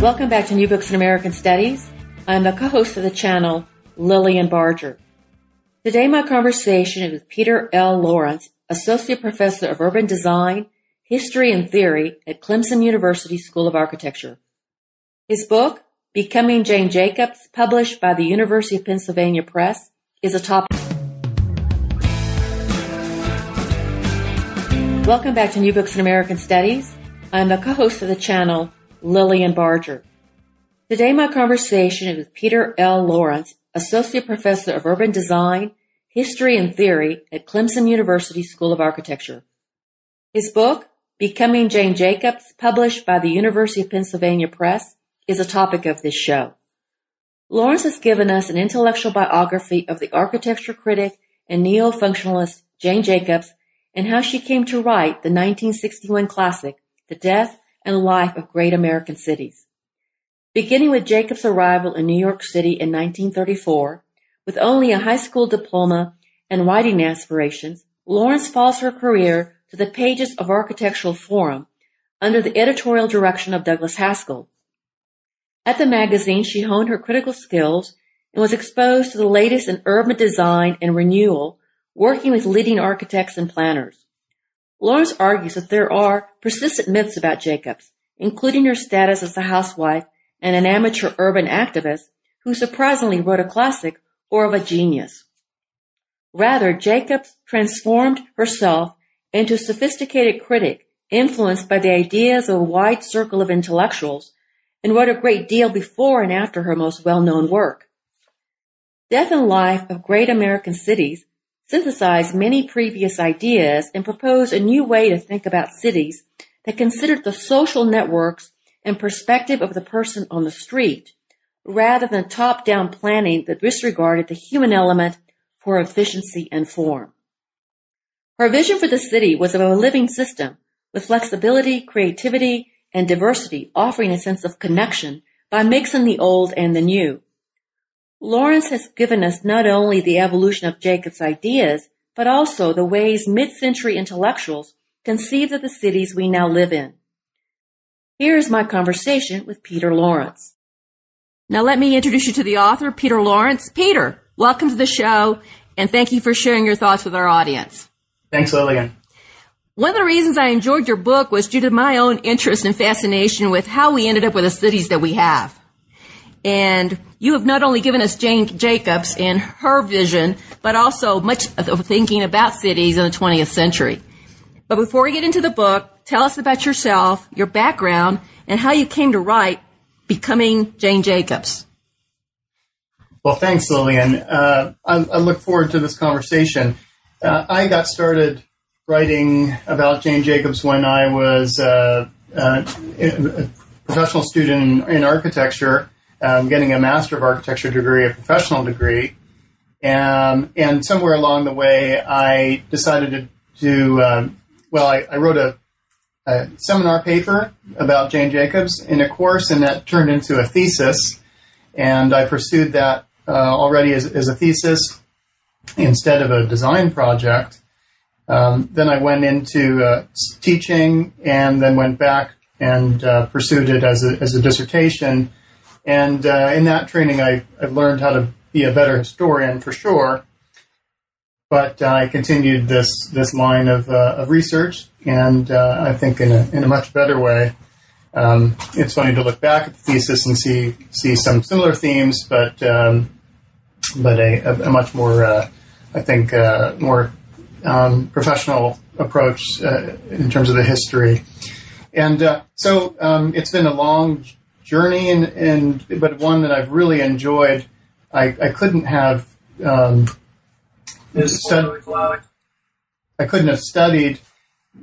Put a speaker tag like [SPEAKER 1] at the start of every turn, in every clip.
[SPEAKER 1] Welcome back to New Books in American Studies. I'm the co-host of the channel, Lilian Barger. Today my conversation is with Peter L. Laurence, Associate Professor of Urban Design, History and Theory at Clemson University School of Architecture. His book, Becoming Jane Jacobs, published by the University of Pennsylvania Press, is a topic. Welcome back to New Books in American Studies. I'm the co-host of the channel, Lilian Barger. Today my conversation is with Peter L. Laurence, Associate Professor of Urban Design, History and Theory at Clemson University School of Architecture. His book, Becoming Jane Jacobs, published by the University of Pennsylvania Press, is a topic of this show. Laurence has given us an intellectual biography of the architecture critic and neo-functionalist Jane Jacobs and how she came to write the 1961 classic, The Death and Life of Great American Cities. Beginning with Jacobs' arrival in New York City in 1934, with only a high school diploma and writing aspirations, Laurence follows her career to the pages of Architectural Forum under the editorial direction of Douglas Haskell. At the magazine, she honed her critical skills and was exposed to the latest in urban design and renewal, working with leading architects and planners. Laurence argues that there are persistent myths about Jacobs, including her status as a housewife and an amateur urban activist who surprisingly wrote a classic or of a genius. Rather, Jacobs transformed herself into a sophisticated critic influenced by the ideas of a wide circle of intellectuals and wrote a great deal before and after her most well-known work. Death and Life of Great American Cities synthesized many previous ideas and proposed a new way to think about cities that considered the social networks and perspective of the person on the street rather than top-down planning that disregarded the human element for efficiency and form. Her vision for the city was of a living system with flexibility, creativity, and diversity offering a sense of connection by mixing the old and the new. Laurence has given us not only the evolution of Jacob's ideas, but also the ways mid-century intellectuals conceived of the cities we now live in. Here is my conversation with Peter Laurence. Now let me introduce you to the author, Peter Laurence. Peter, welcome to the show, and thank you for sharing your thoughts with our audience.
[SPEAKER 2] Thanks, Lilian.
[SPEAKER 1] One of the reasons I enjoyed your book was due to my own interest and fascination with how we ended up with the cities that we have. And you have not only given us Jane Jacobs and her vision, but also much of thinking about cities in the 20th century. But before we get into the book, tell us about yourself, your background, and how you came to write Becoming Jane Jacobs.
[SPEAKER 2] Well, thanks, Lilian. Uh, I, I, look forward to this conversation. Uh, I got started writing about Jane Jacobs when I was uh, uh a professional student in, in architecture um, getting a Master of Architecture degree, a professional degree. Um, and somewhere along the way, I decided to, to um, well, I, I wrote a, a, seminar paper about Jane Jacobs in a course, and that turned into a thesis. And I pursued that uh, already as, as, a thesis instead of a design project. Um, then I went into uh, teaching and then went back and uh, pursued it as a, as a dissertation and uh, in that training, I, I learned how to be a better historian for sure. But uh, I continued this this line of, uh, of research, and uh, I think in a in a much better way. Um, it's funny to look back at the thesis and see see some similar themes, but um, but a, a, much more, uh, I think, uh, more um, professional approach in terms of the history. And so um, it's been a long journey, and, and but one that I've really enjoyed. I, I couldn't have um, stud- I couldn't have studied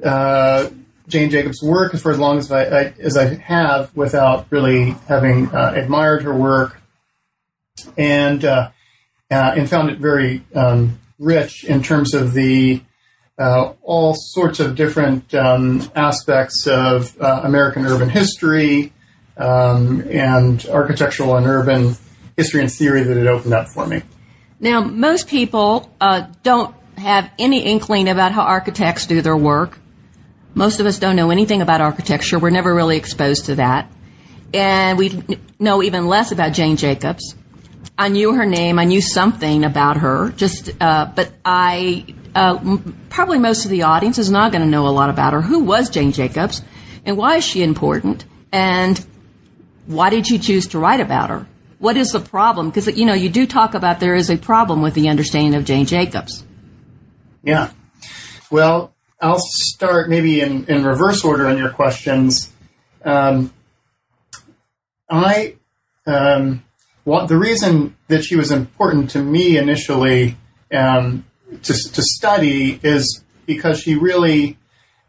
[SPEAKER 2] uh, Jane Jacobs' work for as long as I, I, as I have without really having uh, admired her work and uh, uh and found it very um, rich in terms of the uh, all sorts of different um, aspects of uh, American urban history, um, and architectural and urban history and theory that it opened up for me.
[SPEAKER 1] Now, most people uh, don't have any inkling about how architects do their work. Most of us don't know anything about architecture. We're never really exposed to that.
[SPEAKER 3] and we know even less about Jane Jacobs. I knew her name. I knew something about her. Just, uh, but I uh, probably most of the audience is not going to know a lot about her. Who was Jane Jacobs, and why is she important? And why did you choose to write about her? What is the problem? Because you know you do talk about there is a problem with the understanding of Jane Jacobs.
[SPEAKER 2] Yeah. Well, I'll start maybe in, in reverse order on your questions. Um, I um, well, the reason that she was important to me initially um, to, to study is because she really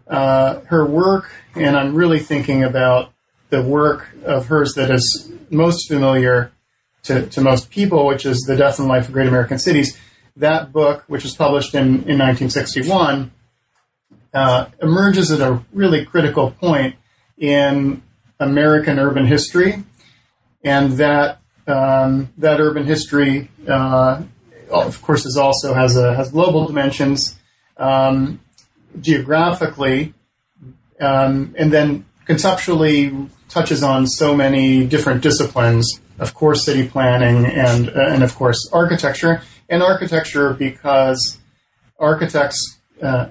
[SPEAKER 2] uh, her work, and I'm really thinking about the work of hers that is most familiar to, to most people, which is The Death and Life of Great American Cities. That book, which was published in, in 1961, uh, emerges at a really critical point in American urban history, and that um, that urban history, uh, of course, is also has a has global dimensions um, geographically, um, and then conceptually touches on so many different disciplines. Of course, city planning and uh, and of course architecture, and architecture because architects. Uh,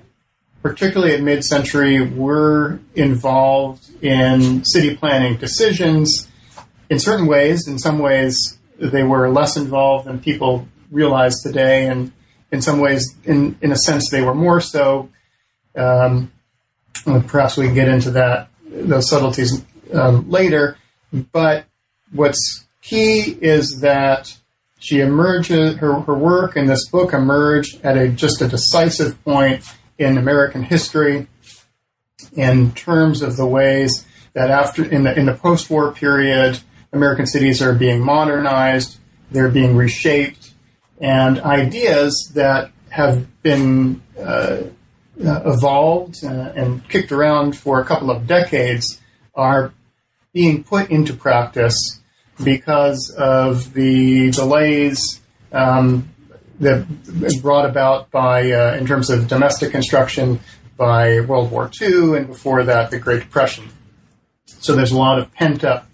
[SPEAKER 2] particularly at mid-century, were involved in city planning decisions in certain ways. In some ways, they were less involved than people realize today, and in some ways, in in a sense, they were more so. Um, perhaps we can get into that those subtleties um, later. But what's key is that she emerges her, her work in this book emerged at a just a decisive point in American history in terms of the ways that after in the in the post-war period American cities are being modernized, they're being reshaped, and ideas that have been uh, uh, evolved uh, and kicked around for a couple of decades are being put into practice because of the delays um, that brought about by, uh, in terms of domestic construction, by World War II, and before that, the Great Depression. So there's a lot of pent up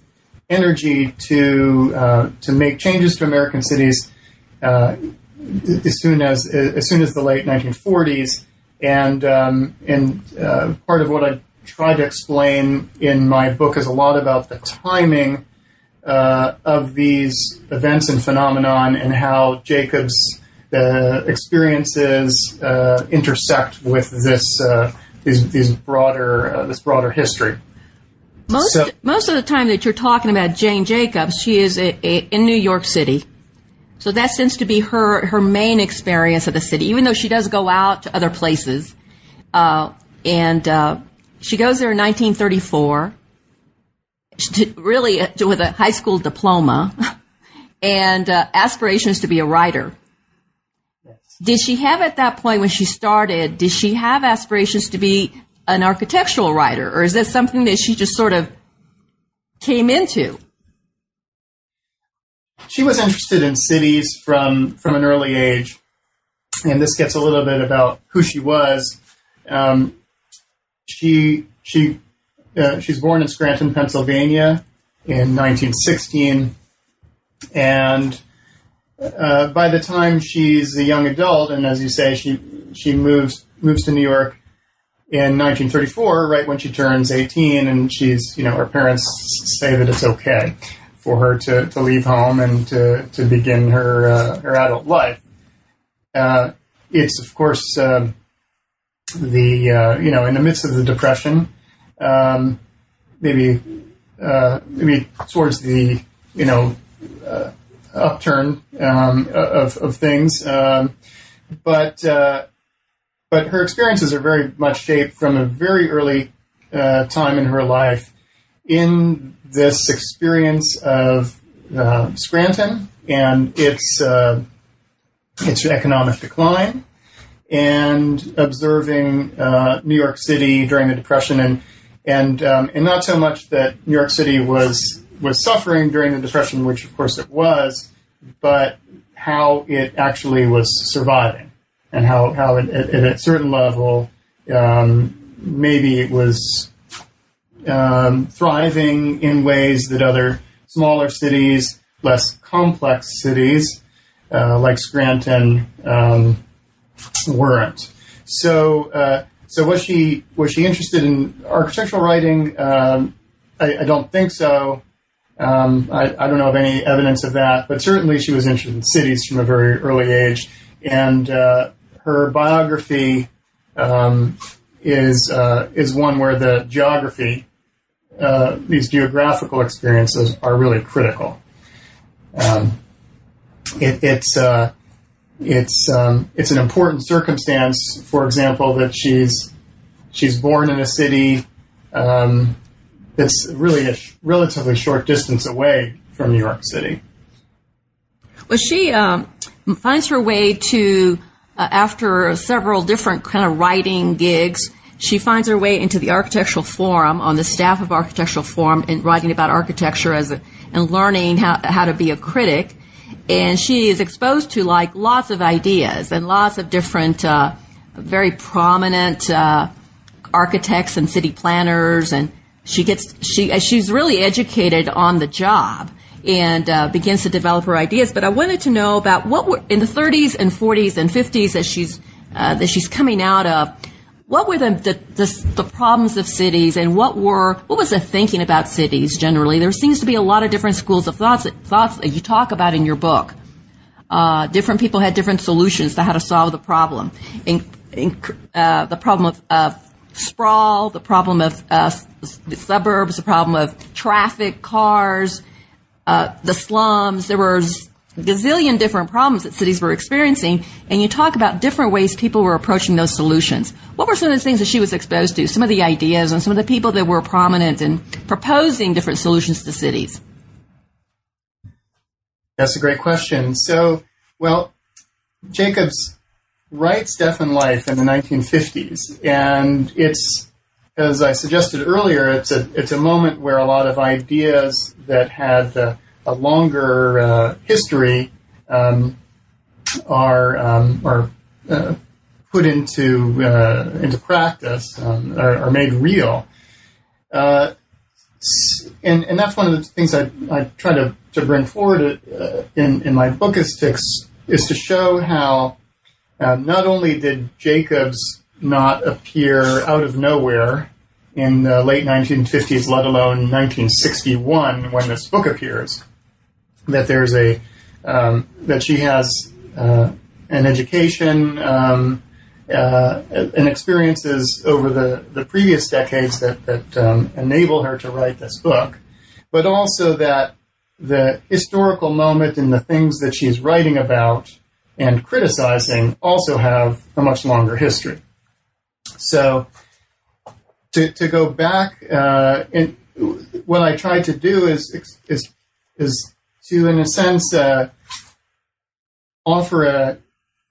[SPEAKER 2] energy to uh, to make changes to American cities uh, as soon as as soon as the late 1940s, and um, and uh, part of what I try to explain in my book is a lot about the timing uh, of these events and phenomenon and how Jacobs the experiences uh, intersect with this uh, these these broader this broader history.
[SPEAKER 3] Most so, most of the time that you're talking about Jane Jacobs, she is a, a, in New York City. So that seems to be her her main experience of the city, even though she does go out to other places. Uh, and uh, she goes there in 1934, really uh, with a high school diploma, and uh, aspirations to be a writer. Yes. Did she have at that point when she started? Did she have aspirations to be an architectural writer, or is this something that she just sort of came into?
[SPEAKER 2] She was interested in cities from from an early age, and this gets a little bit about who she was. Um, she she uh, she's born in Scranton, Pennsylvania, in 1916, and uh, by the time she's a young adult, and as you say, she she moves moves to New York in 1934, right when she turns 18, and she's, you know, her parents say that it's okay for her to, to leave home and to, to begin her uh, her adult life. Uh, it's of course uh, the uh, you know in the midst of the depression, um, maybe uh, maybe towards the you know uh, upturn um, of of things, um, but but her experiences are very much shaped from a very early uh, time in her life in this experience of uh, Scranton and its uh, its economic decline, and observing uh, New York City during the Depression, and and um, and not so much that New York City was was suffering during the Depression, which of course it was, but how it actually was surviving and how, how it, at, at a certain level, um, maybe it was um, thriving in ways that other smaller cities, less complex cities uh, like Scranton um, weren't. So, uh, so was she was she interested in architectural writing? Um, I, I, don't think so. Um, I, I, don't know of any evidence of that, but certainly she was interested in cities from a very early age, and uh, her biography um, is uh, is one where the geography, uh, these geographical experiences, are really critical. Um, it, it's uh, it's um, it's an important circumstance. For example, that she's she's born in a city um, that's really a sh- relatively short distance away from New York City.
[SPEAKER 3] Well, she um, finds her way to uh, after several different kind of writing gigs. She finds her way into the Architectural Forum on the staff of Architectural Forum and writing about architecture as a, and learning how, how to be a critic and she is exposed to like lots of ideas and lots of different, uh, very prominent uh, architects and city planners, and she gets she she's really educated on the job and uh, begins to develop her ideas. But I wanted to know about what were in the 30s and 40s and 50s that she's uh, that she's coming out of what were the, the, the, the, problems of cities and what were what was the thinking about cities generally? There seems to be a lot of different schools of thoughts thoughts that you talk about in your book. Uh, different people had different solutions to how to solve the problem. In, in, uh, the problem of, of, sprawl the problem of uh, the suburbs the problem of traffic cars uh, the slums. There was gazillion different problems that cities were experiencing, and you talk about different ways people were approaching those solutions. What were some of the things that she was exposed to? Some of the ideas and some of the people that were prominent in proposing different solutions to cities?
[SPEAKER 2] That's a great question. So, well, Jacobs writes Death and Life in the 1950s, and it's as I suggested earlier, it's a it's a moment where a lot of ideas that had uh, a longer uh, history um, are um, are uh, put into uh, into practice, um, are, are, made real, uh, and and that's one of the things I, I try to, to bring forward uh, in in my book is to is to show how um, not only did Jacobs not appear out of nowhere in the late 1950s, let alone 1961 when this book appears that there's a um, that she has uh, an education um, uh, and experiences over the, the previous decades that that um, enable her to write this book, but also that the historical moment and the things that she's writing about and criticizing also have a much longer history. So to, to go back, uh, and what I tried to do is is is to, in a sense, uh, offer a,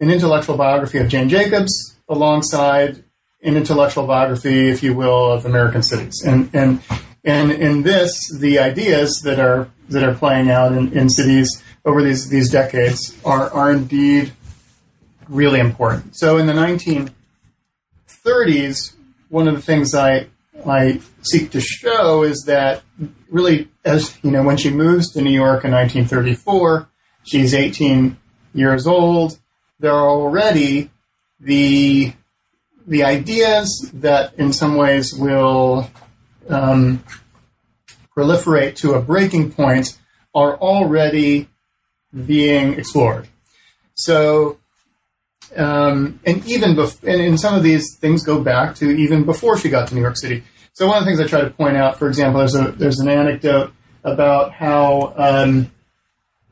[SPEAKER 2] an intellectual biography of Jane Jacobs alongside an intellectual biography, if you will, of American cities. And and and in this, the ideas that are that are playing out in, in cities over these these decades are are indeed really important. So in the 1930s, one of the things I I seek to show is that really, as you know, when she moves to New York in 1934, she's 18 years old. There are already the the ideas that, in some ways, will um, proliferate to a breaking point are already being explored. So, um, and even bef- and, and some of these things go back to even before she got to New York City. So one of the things I try to point out, for example, there's a there's an anecdote about how, um,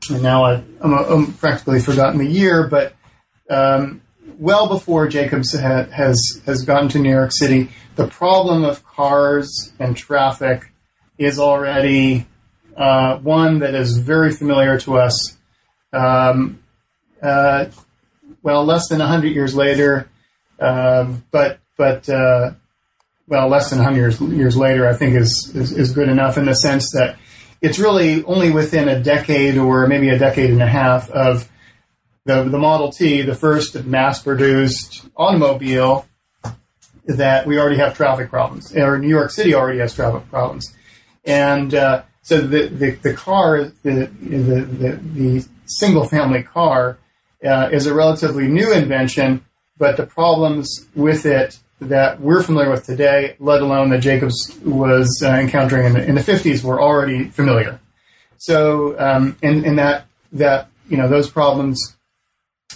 [SPEAKER 2] and now I'm, I'm practically forgotten the year, but um, well before Jacobs ha- has has gotten to New York City, the problem of cars and traffic is already uh, one that is very familiar to us. Um, uh, well, less than hundred years later, um, but but uh, well, less than 100 years, years later, I think is, is, is good enough in the sense that it's really only within a decade or maybe a decade and a half of the, the Model T, the first mass produced automobile, that we already have traffic problems, or New York City already has traffic problems, and uh, so the, the the car, the the the, the single family car, uh, is a relatively new invention, but the problems with it that we're familiar with today, let alone that Jacobs was uh, encountering in the, in the 50s, were already familiar. So, um, in, in that that you know those problems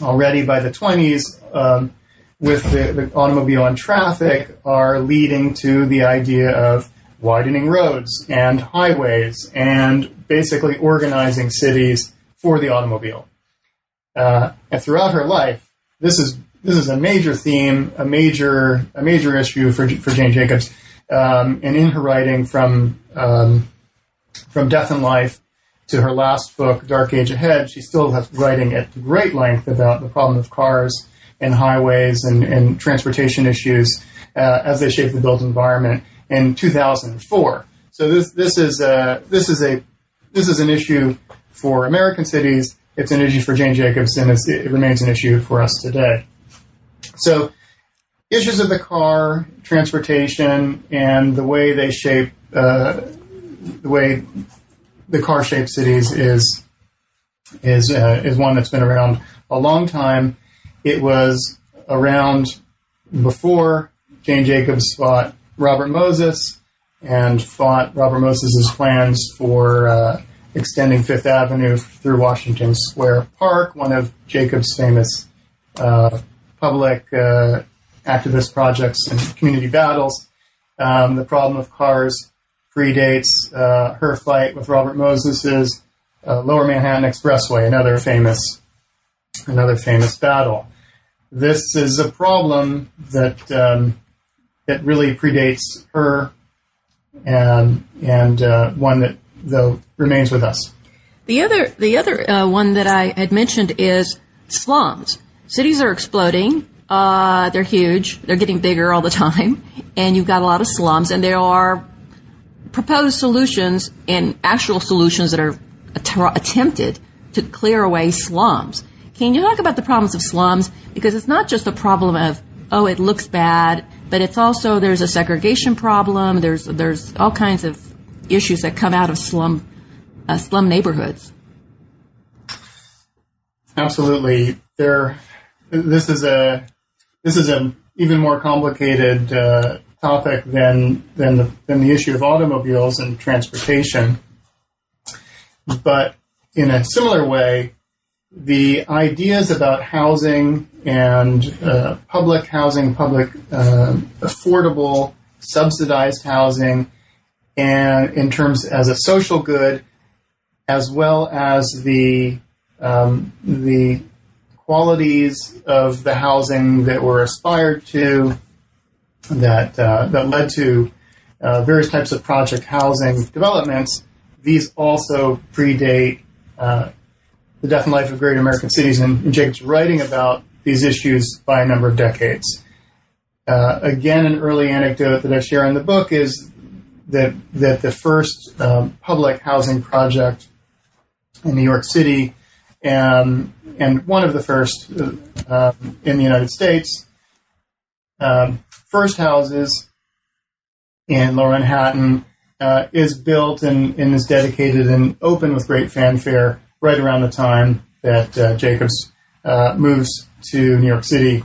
[SPEAKER 2] already by the 20s um, with the, the automobile and traffic are leading to the idea of widening roads and highways and basically organizing cities for the automobile. Uh, and throughout her life, this is this is a major theme, a major a major issue for for Jane Jacobs. Um, and in her writing from um, from Death and Life to her last book, Dark Age Ahead, she still has writing at great length about the problem of cars and highways and, and transportation issues uh, as they shape the built environment in 2004. So this this is a, this is a this is an issue for American cities. It's an issue for Jane Jacobs, and it remains an issue for us today. So issues of the car, transportation, and the way they shape uh, the way the car shaped cities is is uh, is one that's been around a long time. It was around before Jane Jacobs fought Robert Moses and fought Robert Moses's plans for uh, extending Fifth Avenue through Washington Square Park, one of Jacobs' famous uh, public uh, activist projects and community battles. Um, the problem of cars predates uh, her fight with Robert Moses's uh, Lower Manhattan Expressway, another famous, another famous battle. This is a problem that um, that really predates her, and and uh, one that though remains with us.
[SPEAKER 3] The other the other uh, one that I had mentioned is slums. Cities are exploding. Uh, they're huge. They're getting bigger all the time, and you've got a lot of slums, and there are proposed solutions and actual solutions that are att- attempted to clear away slums. Can you talk about the problems of slums? Because it's not just a problem of oh, it looks bad, but it's also there's a segregation problem. There's there's all kinds of issues that come out of slum uh, slum neighborhoods.
[SPEAKER 2] Absolutely, there. This is a this is an even more complicated uh, topic than than the, than the issue of automobiles and transportation. But in a similar way, the ideas about housing and uh, public housing, public uh, affordable, subsidized housing, and in terms as a social good, as well as the um, the qualities of the housing that were aspired to, that uh, that led to uh, various types of project housing developments. These also predate uh, the death and life of great American cities, and, and Jacob's writing about these issues by a number of decades. Uh, again, an early anecdote that I share in the book is that that the first um, public housing project in New York City, and and one of the first uh, in the United States, um, first houses in Lower Manhattan uh, is built and, and is dedicated and open with great fanfare right around the time that uh, Jacobs uh, moves to New York City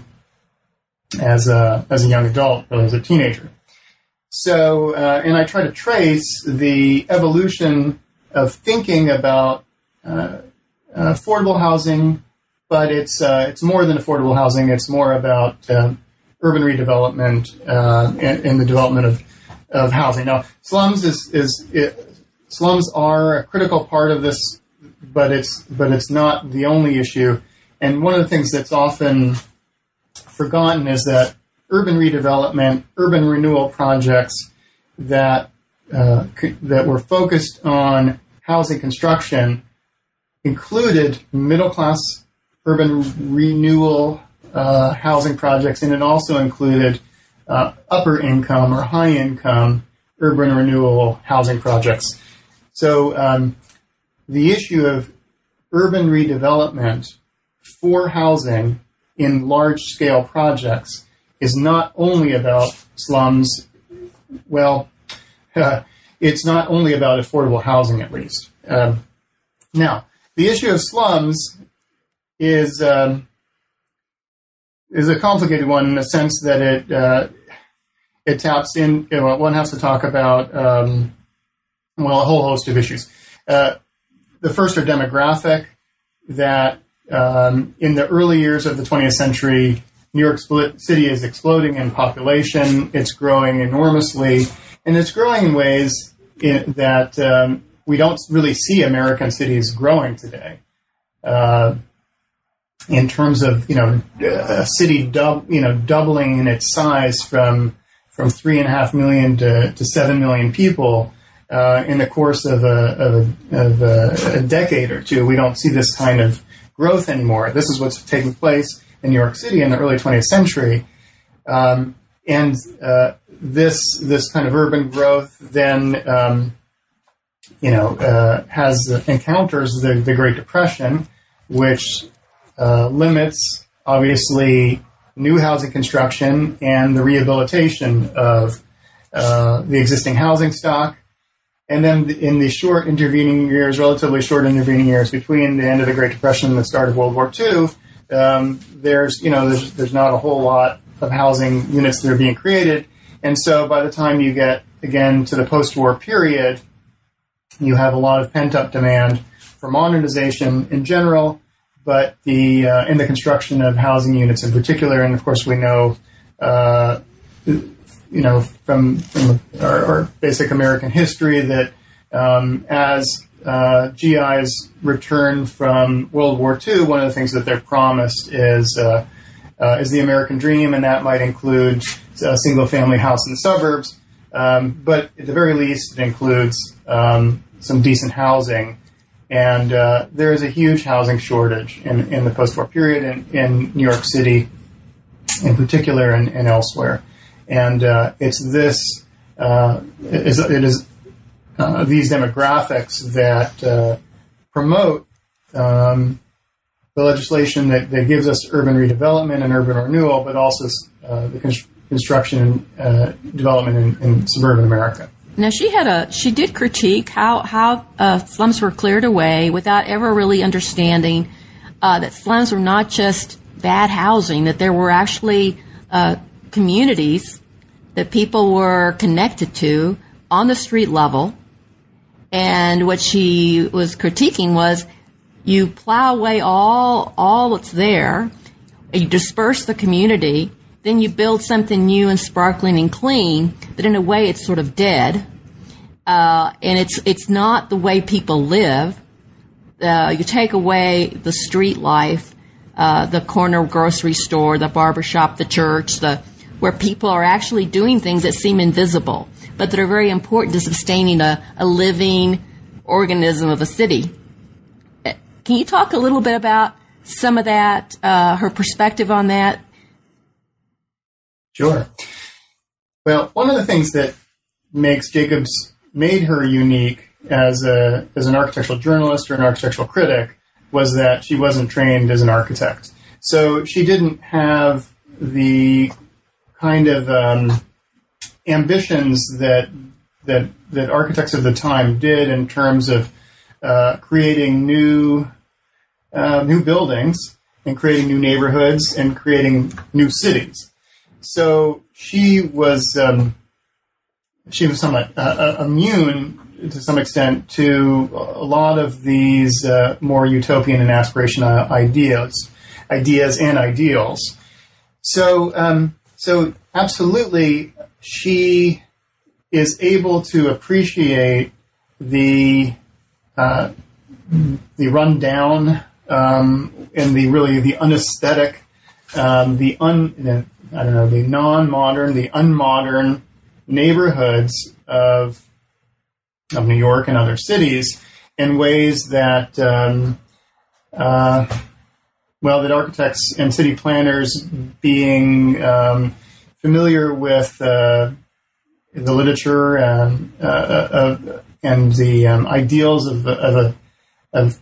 [SPEAKER 2] as a as a young adult, or as a teenager. So, uh, and I try to trace the evolution of thinking about uh, affordable housing, but it's uh, it's more than affordable housing. It's more about um, urban redevelopment uh, and, and, the development of of housing. Now, slums is is it, slums are a critical part of this, but it's but it's not the only issue. And one of the things that's often forgotten is that urban redevelopment, urban renewal projects that uh, that were focused on housing construction included middle class urban renewal uh, housing projects, and it also included uh, upper income or high income urban renewal housing projects. So um, the issue of urban redevelopment for housing in large scale projects is not only about slums. Well, it's not only about affordable housing, at least. Um, now, the issue of slums is um, is a complicated one in the sense that it uh, it taps in. You know, one has to talk about um, well a whole host of issues. Uh, the first are demographic. That um, in the early years of the 20th century, New York City is exploding in population. It's growing enormously, and it's growing in ways in, that um, we don't really see American cities growing today. Uh, in terms of you know a city dub, you know doubling in its size from from three and a half million to, to seven million people uh, in the course of, a, of, a, of a, a, decade or two, we don't see this kind of growth anymore. This is what's taking place in New York City in the early 20th century, um, and uh, this this kind of urban growth then. Um, you know, uh, has encounters the, the Great Depression, which uh, limits obviously new housing construction and the rehabilitation of uh, the existing housing stock. And then in the short intervening years, relatively short intervening years between the end of the Great Depression and the start of World War II, um, there's you know there's, there's not a whole lot of housing units that are being created, and so by the time you get again to the post-war period, you have a lot of pent-up demand for modernization in general, but the uh, in the construction of housing units in particular, and of course we know, uh, you know, from, from our, our, basic American history that um, as uh, GIs return from World War II, one of the things that they're promised is uh, uh, is the American dream, and that might include a single-family house in the suburbs. Um, but at the very least, it includes um, some decent housing and uh, there is a huge housing shortage in, in the post-war period in, in New York City, in particular, and, and elsewhere. And uh, it's this uh, is, it is uh, these demographics that uh, promote um, the legislation that, that gives us urban redevelopment and urban renewal, but also uh, the construction and development in, in suburban America.
[SPEAKER 3] Now she had a she did critique how how uh, slums were cleared away without ever really understanding uh, that slums were not just bad housing; that there were actually uh, communities that people were connected to on the street level. And what she was critiquing was you plow away all all that's there, you disperse the community, then you build something new and sparkling and clean, but in a way it's sort of dead. Uh, and it's it's not the way people live. Uh, you take away the street life, uh, the corner grocery store, the barber shop, the church, the where people are actually doing things that seem invisible, but that are very important to sustaining a, a living organism of a city. Uh, can you talk a little bit about some of that, uh, her perspective on that?
[SPEAKER 2] Sure. Well, one of the things that makes Jacobs made her unique as a as an architectural journalist or an architectural critic was that she wasn't trained as an architect. So she didn't have the kind of um, ambitions that that that architects of the time did in terms of uh, creating new uh, new buildings and creating new neighborhoods and creating new cities. So she was um, she was somewhat uh, uh, immune to some extent to a lot of these uh, more utopian and aspirational ideas, ideas and ideals. So, um, so absolutely, she is able to appreciate the uh, the rundown um, and the really the unesthetic, um, the un I don't know the non-modern, the unmodern neighborhoods of of New York and other cities in ways that um, uh, well that architects and city planners being um, familiar with uh, the literature and uh, of, and the um, ideals of, of, a, of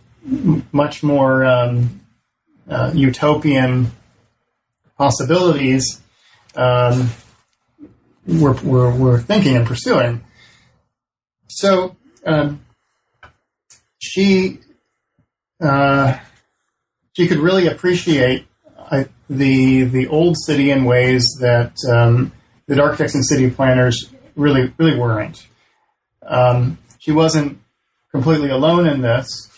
[SPEAKER 2] much more um, uh, utopian possibilities um, we're, we're, we're thinking and pursuing. So um, she uh, she could really appreciate I, the the old city in ways that um, that architects and city planners really really weren't. Um, she wasn't completely alone in this,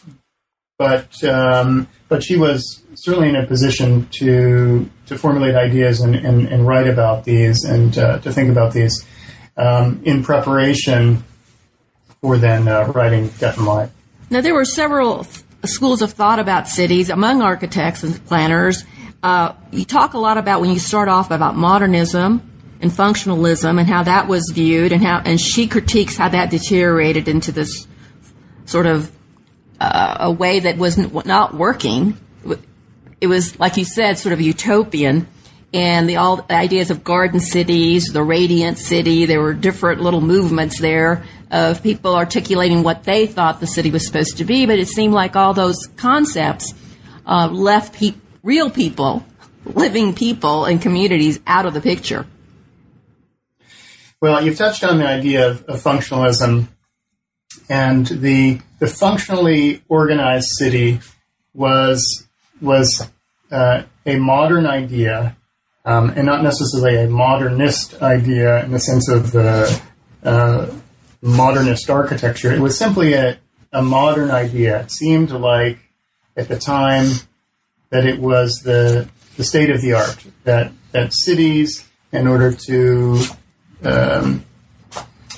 [SPEAKER 2] but um, but she was certainly in a position to to formulate ideas and, and, and write about these and uh, to think about these um, in preparation for then uh, writing Death and Life.
[SPEAKER 3] Now there were several schools of thought about cities among architects and planners. Uh, you talk a lot about when you start off about modernism and functionalism and how that was viewed and how and she critiques how that deteriorated into this sort of uh, a way that was not working. It was like you said, sort of utopian, and the all the ideas of garden cities, the radiant city. There were different little movements there of people articulating what they thought the city was supposed to be, but it seemed like all those concepts uh, left pe- real people, living people, and communities out of the picture.
[SPEAKER 2] Well, you've touched on the idea of, of functionalism, and the the functionally organized city was was uh, a modern idea, um, and not necessarily a modernist idea in the sense of the uh, modernist architecture. It was simply a, a modern idea. It seemed like at the time that it was the the state of the art that that cities, in order to um,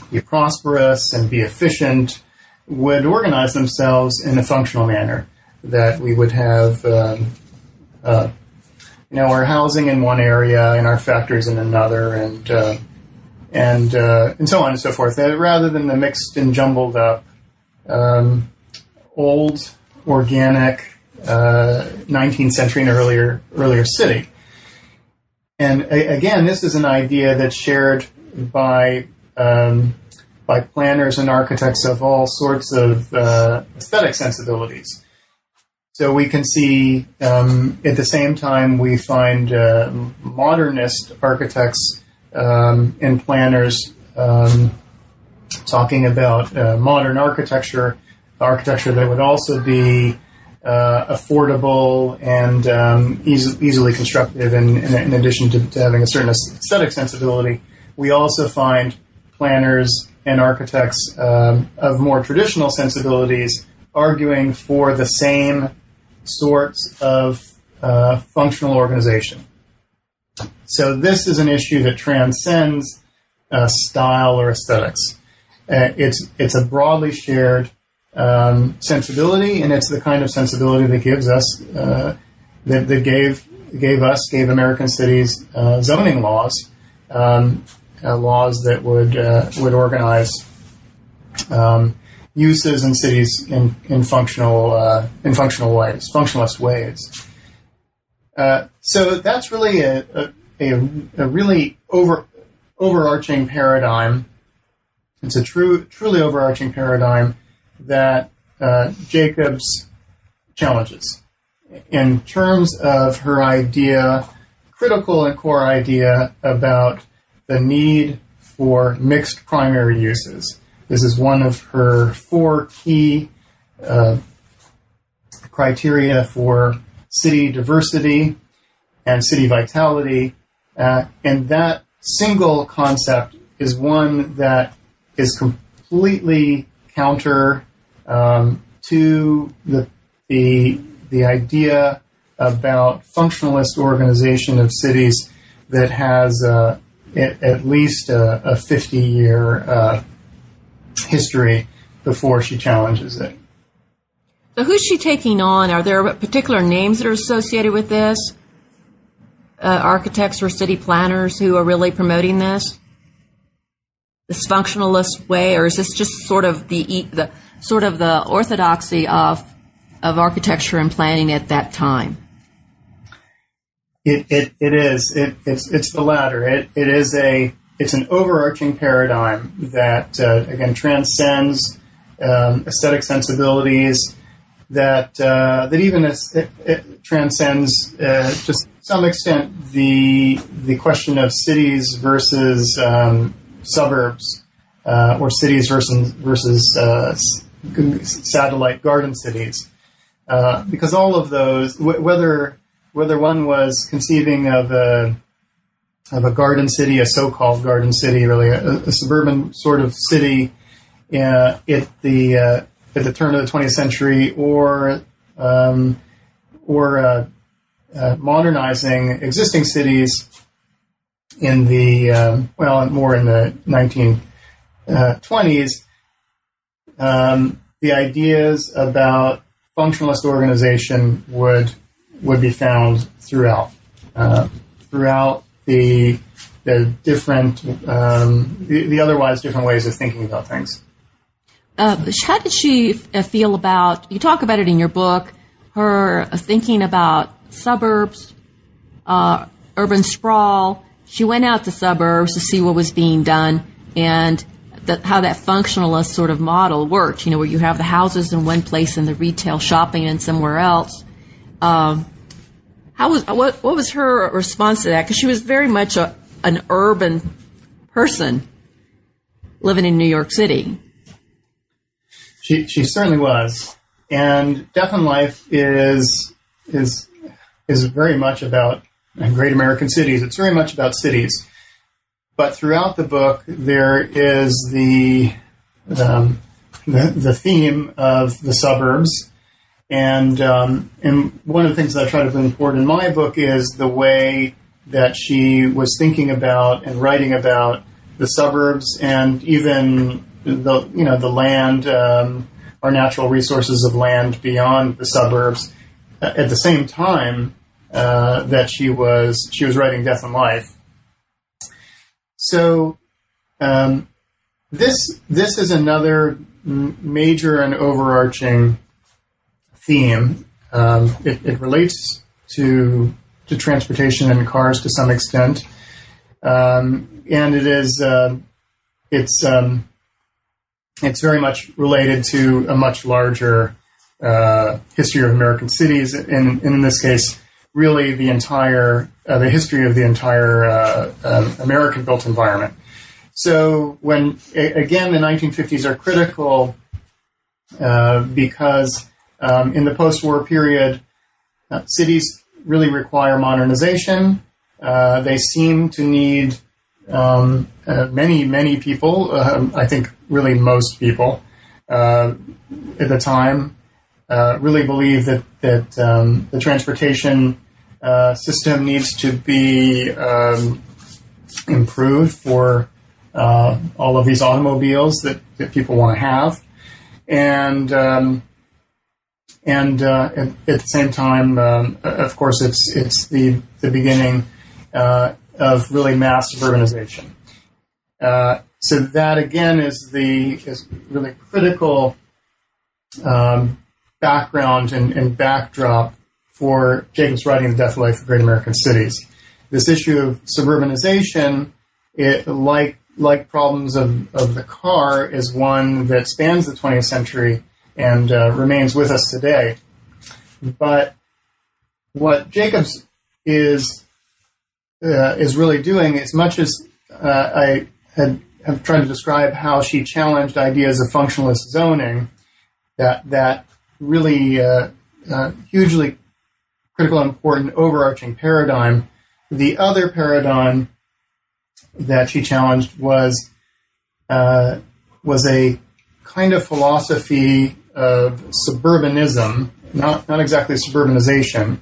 [SPEAKER 2] be prosperous and be efficient would organize themselves in a functional manner. That we would have, um, uh, you know, our housing in one area and our factories in another, and uh, and uh, and so on and so forth. That rather than the mixed and jumbled up, um, old, organic, 19th uh, century and earlier earlier city. And a- again, this is an idea that's shared by um, by planners and architects of all sorts of uh, aesthetic sensibilities. So we can see um, at the same time we find uh, modernist architects um, and planners um, talking about uh, modern architecture, architecture that would also be uh, affordable and um, easy, easily in, in addition to, to, having a certain aesthetic sensibility we also find planners and architects um, of more traditional sensibilities arguing for the same sorts of uh, functional organization. So this is an issue that transcends uh, style or aesthetics. Uh, it's it's a broadly shared um, sensibility, and it's the kind of sensibility that gives us uh, that, that gave gave us gave American cities uh, zoning laws um, uh, laws that would uh, would organize um, uses in cities in in functional uh, in functional ways, functionalist ways. Uh, so that's really a, a, a, a really over overarching paradigm. It's a true truly overarching paradigm that uh, Jacobs challenges in terms of her idea, critical and core idea about the need for mixed primary uses. This is one of her four key uh, criteria for city diversity and city vitality. Uh, and that single concept is one that is completely counter um, to the, the, the idea about functionalist organization of cities that has uh, at, least a, a 50 year uh, history before she challenges it.
[SPEAKER 3] So, who's she taking on? Are there particular names that are associated with this? Uh, architects or city planners who are really promoting this? This functionalist way, or is this just sort of the the sort of the orthodoxy of of architecture and planning at that time?
[SPEAKER 2] It, it, it is. It, it's, it's the latter. It, it is a, it's an overarching paradigm that, uh, again, transcends um, aesthetic sensibilities, that, uh, that even as, it, it transcends uh, just some extent, the the question of cities versus um, suburbs, uh, or cities versus versus uh, satellite garden cities, uh, because all of those, w- whether whether one was conceiving of a of a garden city, a so-called garden city, really a, a suburban sort of city uh, at the uh, at the turn of the 20th century, or um, or uh, uh, modernizing existing cities in the um, well, more in the 1920s. Um, the ideas about functionalist organization would would be found throughout uh, throughout the the different um, the, the, otherwise different ways of thinking about things.
[SPEAKER 3] Uh, how did she uh, feel about? You talk about it in your book. Her thinking about suburbs, uh, urban sprawl. She went out to suburbs to see what was being done and how that functionalist sort of model worked. You know, where you have the houses in one place and the retail shopping in somewhere else. Um, how was what, what was her response to that? Because she was very much a, an urban person living in New York City.
[SPEAKER 2] She she certainly was, and Death and Life is is is very much about great American cities. It's very much about cities, but throughout the book there is the um, the, the theme of the suburbs and um, and one of the things that I try to bring forward in my book is the way that she was thinking about and writing about the suburbs and even the you know the land, um, our natural resources of land beyond the suburbs. Uh, at the same time uh, that she was she was writing Death and Life. So um, this this is another major and overarching theme. Um, it, it, relates to to transportation and cars to some extent, um, and it is uh, it's um, it's very much related to a much larger uh, history of American cities, and, and, in this case, really the entire uh, the history of the entire uh, uh, American built environment. So when again the 1950s are critical uh, because um, in the post-war period, uh, cities really require modernization. Uh, they seem to need um, uh, many, many people. Um, I think really most people uh, at the time uh, really believe that that um, the transportation uh, system needs to be um, improved for all of these automobiles that, that people want to have, and um, and uh, at, at, the same time, um, of course, it's it's the the beginning uh, of really mass urbanization. Uh, so that again is the is really critical um, background and, and, backdrop for Jacobs writing the Death Life of Great American Cities. This issue of suburbanization, it, like like problems of, of the car, is one that spans the 20th century and uh, remains with us today. But what Jacobs is uh, is really doing, as much as uh, I had have tried to describe how she challenged ideas of functionalist zoning, that that really uh, uh, hugely critical important overarching paradigm. The other paradigm that she challenged was uh, was a kind of philosophy of suburbanism, not not exactly suburbanization,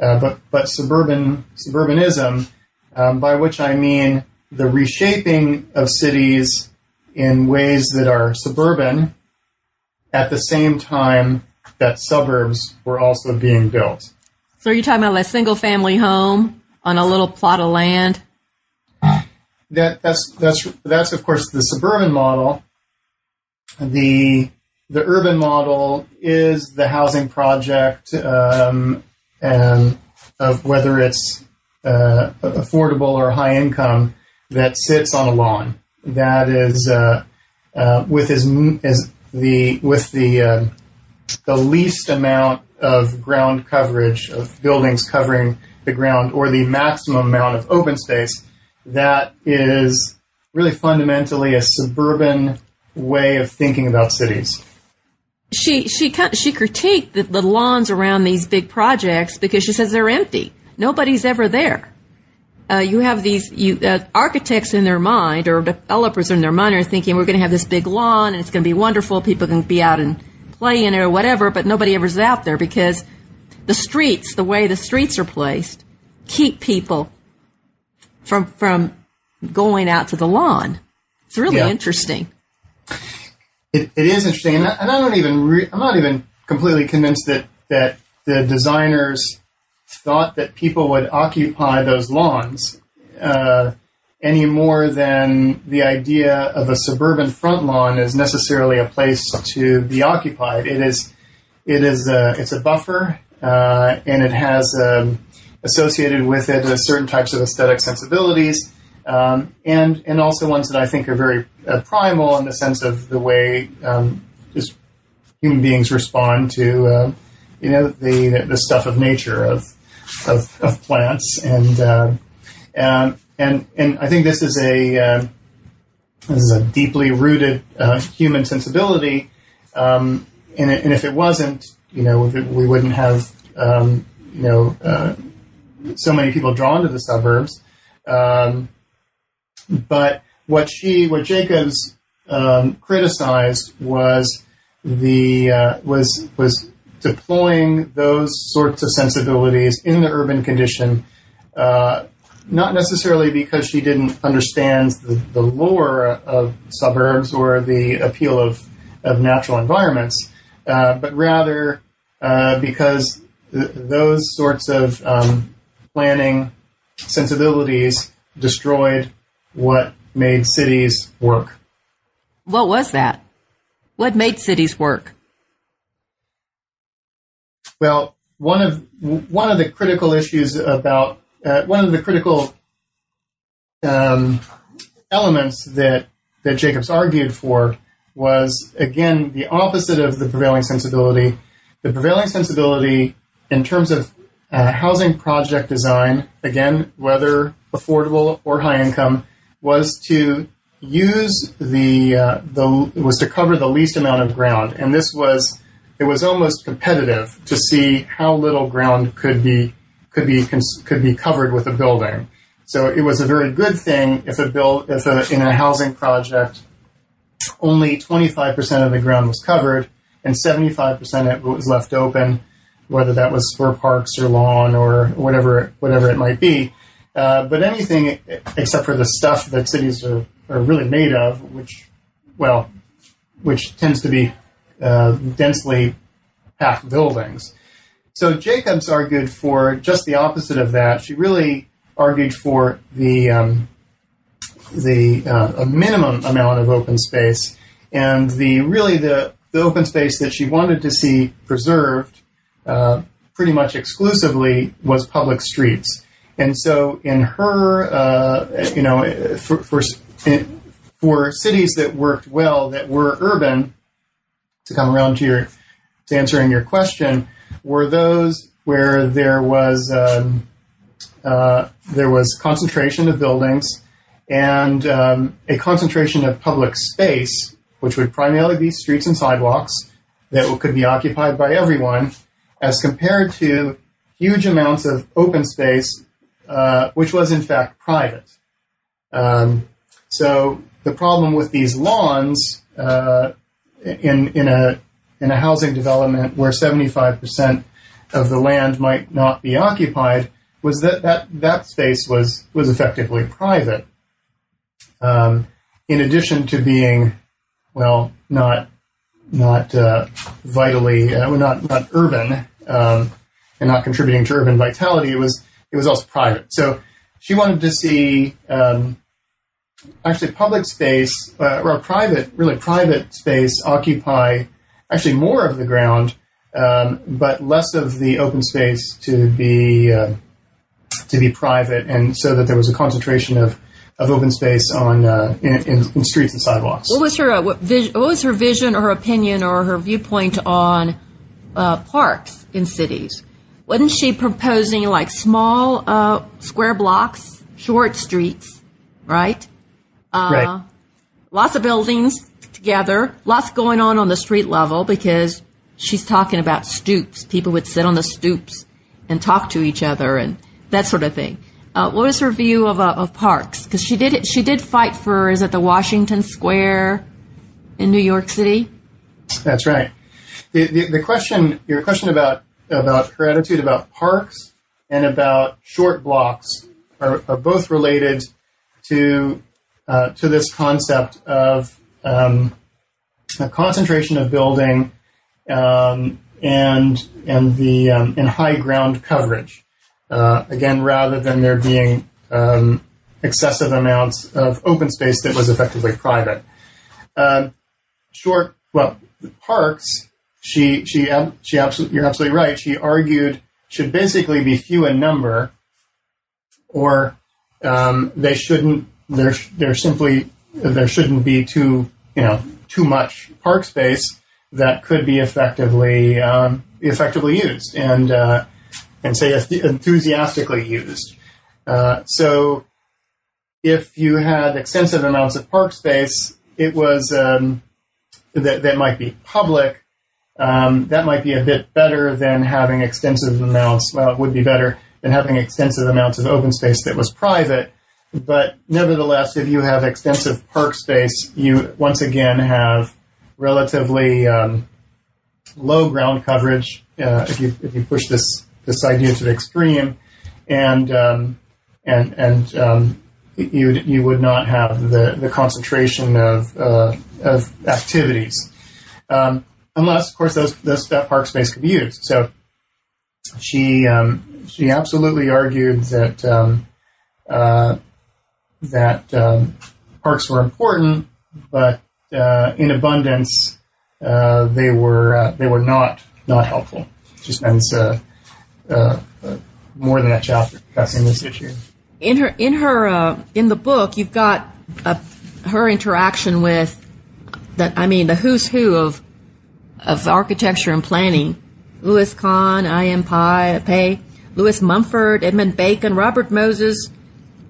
[SPEAKER 2] uh, but but suburban suburbanism, um, by which I mean the reshaping of cities in ways that are suburban, at the same time that suburbs were also being built.
[SPEAKER 3] So you're talking about a single family home on a little plot of land?
[SPEAKER 2] That that's that's that's of course the suburban model. The the urban model is the housing project um, and of whether it's uh, affordable or high income that sits on a lawn. That is uh, uh, with as, as the with the um, the least amount of ground coverage of buildings covering the ground or the maximum amount of open space that is really fundamentally a suburban way of thinking about cities.
[SPEAKER 3] She she she critiqued the, the lawns around these big projects because she says they're empty. Nobody's ever there. Uh, you have these you, uh, architects in their mind or developers in their mind are thinking we're going to have this big lawn and it's going to be wonderful. People can be out and play in it or whatever, but nobody ever's out there because the streets, the way the streets are placed, keep people from from going out to the lawn. It's really yeah. interesting.
[SPEAKER 2] It, it is interesting, and I, and I don't even re- I'm not even completely convinced that that the designers thought that people would occupy those lawns uh, any more than the idea of a suburban front lawn is necessarily a place to be occupied. It is it is a, it's a buffer, uh, and it has um, associated with it certain types of aesthetic sensibilities um, and and also ones that I think are very uh, primal in the sense of the way um, just human beings respond to uh, you know the the stuff of nature of of, of plants and uh, and and and I think this is a uh, this is a deeply rooted uh, human sensibility um, and, and if it wasn't you know we wouldn't have um, you know uh, so many people drawn to the suburbs. Um, but what she, what Jacobs um, criticized was the uh, was was deploying those sorts of sensibilities in the urban condition, uh, not necessarily because she didn't understand the, the lore of suburbs or the appeal of, of natural environments, uh, but rather uh, because th- those sorts of um, planning sensibilities destroyed what made cities work.
[SPEAKER 3] What was that? What made cities work?
[SPEAKER 2] Well, one of one of the critical issues about uh, one of the critical um, elements that that Jacobs argued for was again the opposite of the prevailing sensibility. The prevailing sensibility, in terms of uh, housing project design, again, whether affordable or high income, was to use the uh, the was to cover the least amount of ground, and this was it was almost competitive to see how little ground could be could be could be covered with a building. So it was a very good thing if a build if a, in a housing project only 25% of the ground was covered and 75% it was left open, whether that was for parks or lawn or whatever whatever it might be. Uh, but anything except for the stuff that cities are, are really made of, which, well, which tends to be uh, densely packed buildings. So Jacobs argued for just the opposite of that. She really argued for the um, the uh, a minimum amount of open space, and the really the the open space that she wanted to see preserved, uh, pretty much exclusively, was public streets. And so, in her, uh, you know, for, for, for cities that worked well, that were urban, to come around to your to answering your question, were those where there was um, uh, there was concentration of buildings and um, a concentration of public space, which would primarily be streets and sidewalks that could be occupied by everyone, as compared to huge amounts of open space uh, which was in fact private. Um, so the problem with these lawns uh, in in a in a housing development where 75% of the land might not be occupied was that that, that space was was effectively private. Um, in addition to being, well, not not uh, vitally, uh, not not urban, um, and not contributing to urban vitality, it was it was also private. So she wanted to see um, actually public space uh, or private, really private space occupy actually more of the ground, um, but less of the open space to be uh, to be private, and so that there was a concentration of of open space on uh, in, in, in, streets and sidewalks.
[SPEAKER 3] What was her uh, what, vis- what, was her vision or her opinion or her viewpoint on uh, parks in cities?
[SPEAKER 1] Wasn't she proposing like small uh, square blocks, short streets, right?
[SPEAKER 2] Uh, right.
[SPEAKER 1] Lots of buildings together, lots going on on the street level because she's talking about stoops. People would sit on the stoops and talk to each other and that sort of thing. Uh, what was her view of, uh, of parks? Because she did she did fight for is it the Washington Square in New York City?
[SPEAKER 2] That's right. The, the, the question your question about about her attitude about parks and about short blocks are, are both related to uh, to this concept of um, a concentration of building um, and and the um, and high ground coverage. Uh, again, rather than there being um, excessive amounts of open space that was effectively private. Um, short, well, parks. She she she absolutely you're absolutely right. She argued should basically be few in number, or um, they shouldn't. There there simply there shouldn't be too you know too much park space that could be effectively um, effectively used and uh, and say enthusiastically used. Uh, so if you had extensive amounts of park space, it was um, that that might be public. Um, that might be a bit better than having extensive amounts. Well, it would be better than having extensive amounts of open space that was private. But nevertheless, if you have extensive park space, you once again have relatively um, low ground coverage. Uh, if you if you push this this idea to the extreme, and um, and and um, you you would not have the, the concentration of uh, of activities, um, unless of course those, those that park space could be used. So she um, she absolutely argued that um, uh, that um, parks were important, but uh, in abundance, uh, they were uh, they were not not helpful. She spends uh, uh, more than a chapter discussing this issue.
[SPEAKER 1] In her in her in the book, you've got her interaction with that. I mean, the who's who of of architecture and planning: Louis Kahn, I. M. Pei, Lewis Mumford, Edmund Bacon, Robert Moses,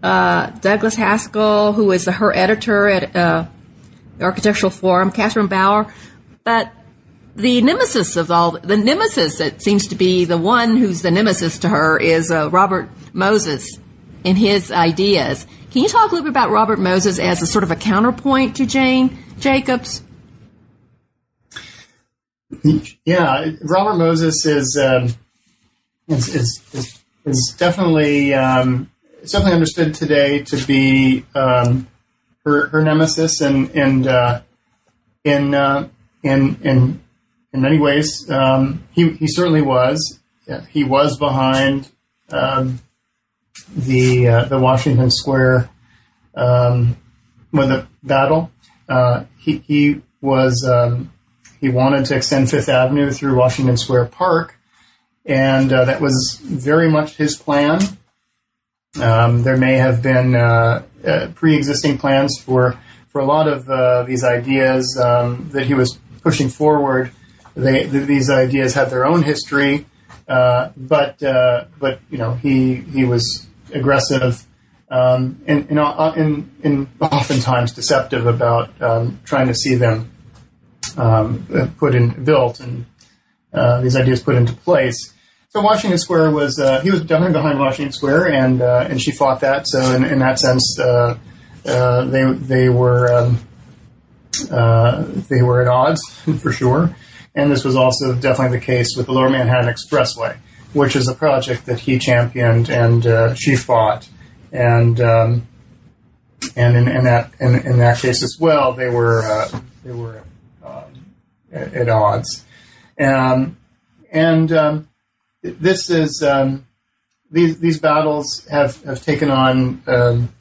[SPEAKER 1] Douglas Haskell, who is her editor at the Architectural Forum, Catherine Bauer. But the nemesis of all, the nemesis that seems to be the one who's the nemesis to her is uh, Robert Moses and his ideas. Can you talk a little bit about Robert Moses as a sort of a counterpoint to Jane Jacobs?
[SPEAKER 2] Yeah, Robert Moses is um, is, is, is, is, definitely um, definitely understood today to be um, her, her nemesis, and and uh, in uh, in in in many ways, um, he he certainly was. He was behind um, the uh, the Washington Square um, with the battle. Uh, he he was um, he wanted to extend Fifth Avenue through Washington Square Park, and uh, that was very much his plan. Um, there may have been uh, uh, pre-existing plans for for a lot of uh, these ideas um, that he was pushing forward. They, these ideas had their own history, uh, but uh, but you know he he was aggressive um, and, and, and, and, oftentimes deceptive about um, trying to see them um, put in built and these ideas put into place. So Washington Square was uh, he was definitely behind Washington Square, and uh, and she fought that. So in, in that sense, uh, uh they they were um, uh, they were at odds for sure. And this was also definitely the case with the Lower Manhattan Expressway, which is a project that he championed and uh, she fought, and um, and in, in, that in, in, that case as well, they were they were at, at, odds, um, and um, this is um, these these battles have have taken on um,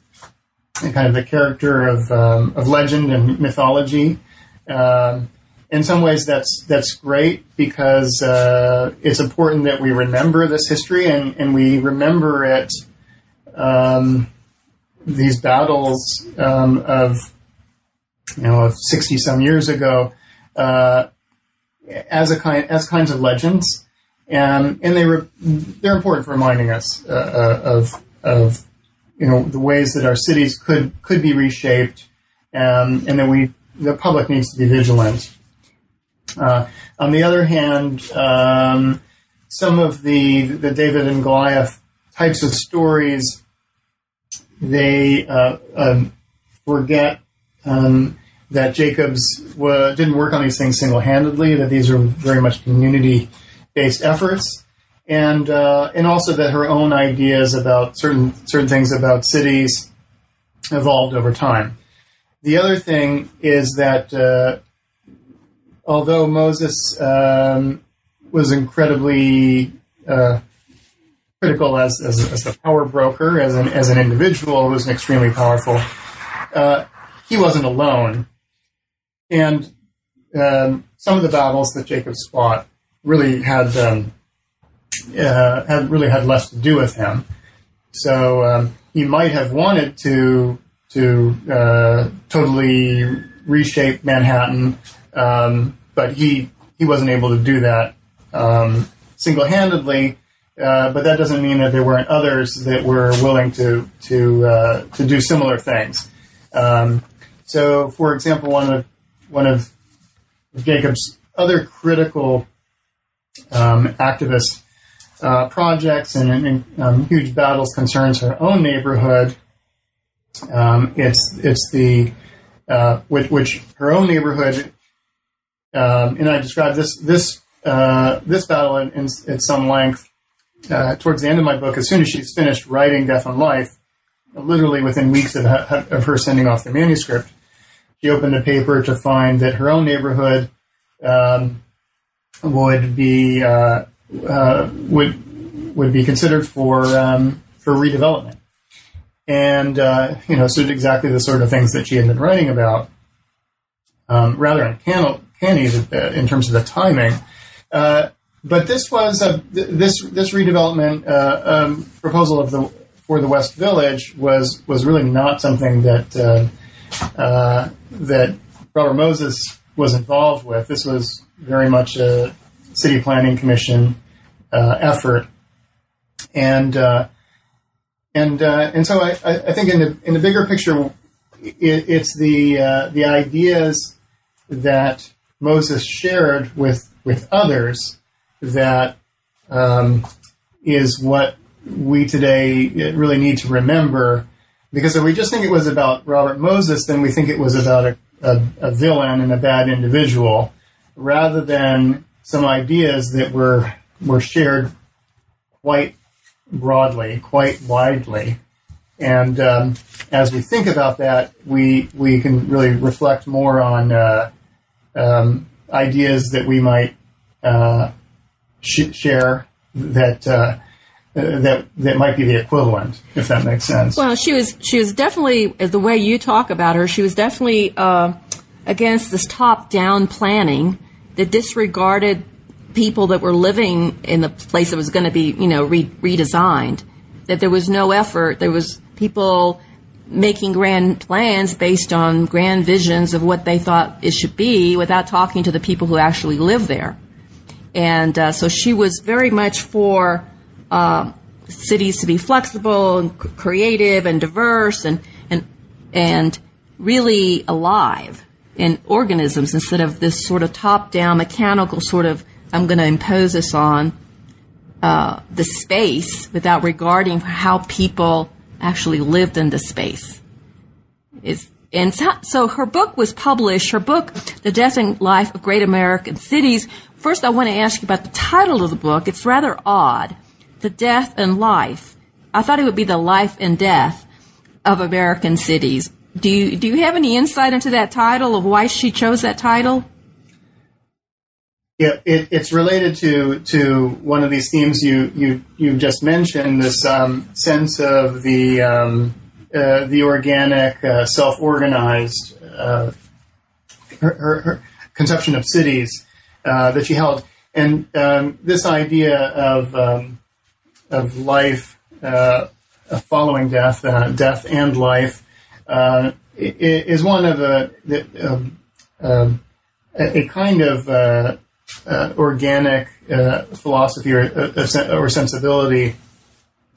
[SPEAKER 2] kind of the character of um, of legend and mythology. Um, in some ways, that's that's great because uh, it's important that we remember this history and, and we remember it. These battles of you know of sixty some years ago uh, as a kind as kinds of legends and and they re- they're important for reminding us uh, uh, of of you know the ways that our cities could could be reshaped, um, and that we the public needs to be vigilant. Uh, on the other hand, um, some of the the David and Goliath types of stories they uh, um, forget um, that Jacobs didn't work on these things single handedly. That these are very much community based efforts, and uh, and also that her own ideas about certain certain things about cities evolved over time. The other thing is that uh, although Moses um, was incredibly uh, critical as, as, as, the power broker, as an, as an individual who was extremely powerful, uh, he wasn't alone. And um, some of the battles that Jacob fought really had um, uh, had really had less to do with him. So um, he might have wanted to to uh, totally reshape Manhattan, um, but he he wasn't able to do that um, single handedly. Uh, but that doesn't mean that there weren't others that were willing to to uh, to do similar things. Um, so, for example, one of one of Jacobs' other critical um, activist uh, projects and, and um, huge battles concerns her own neighborhood. Um, it's it's the uh, which, which, her own neighborhood, um, and I described this this uh, this battle in, in, at some length uh, towards the end of my book. As soon as she's finished writing Death and Life, literally within weeks of, of her sending off the manuscript, she opened the paper to find that her own neighborhood um, would be uh, uh, would would be considered for um, for redevelopment, and uh, you know, so exactly the sort of things that she had been writing about. Um, rather uncanny uh, in terms of the timing, uh, but this was a this this redevelopment uh, um, proposal of the for the West Village was was really not something that that Robert Moses was involved with. This was very much a city planning commission uh, effort, and uh, and uh, and so I, I think in the in the bigger picture, it, it's the uh, the ideas that Moses shared with with others that um, is what we today really need to remember. Because if we just think it was about Robert Moses, then we think it was about a, a, a villain and a bad individual, rather than some ideas that were were shared quite broadly, quite widely. And um, as we think about that, we we can really reflect more on uh, um, ideas that we might uh, sh- share that uh, that that might be the equivalent, if that makes sense.
[SPEAKER 1] Well, she was she was definitely the way you talk about her. She was definitely uh, against this top-down planning that disregarded people that were living in the place that was going to be, you know, re- redesigned. That there was no effort. There was people making grand plans based on grand visions of what they thought it should be without talking to the people who actually live there. And uh, so she was very much for uh, cities to be flexible and creative and diverse and and and really alive in organisms instead of this sort of top-down mechanical sort of I'm going to impose this on uh, the space without regarding how people actually lived in the space. It's, and so, so her book was published. Her book, The Death and Life of Great American Cities. First, I want to ask you about the title of the book. It's rather odd. The Death and Life. I thought it would be the life and death of American cities. Do you, do you have any insight into that title of why she chose that title?
[SPEAKER 2] Yeah, it, it's related to to one of these themes you you you just mentioned. This um, sense of the um, uh, the organic, uh, self organized uh, her, her, her, conception of cities uh, that she held, and um, this idea of um, of life uh, following death, uh, death and life, is one of a, a, a kind of uh, organic uh, philosophy or, uh, or sensibility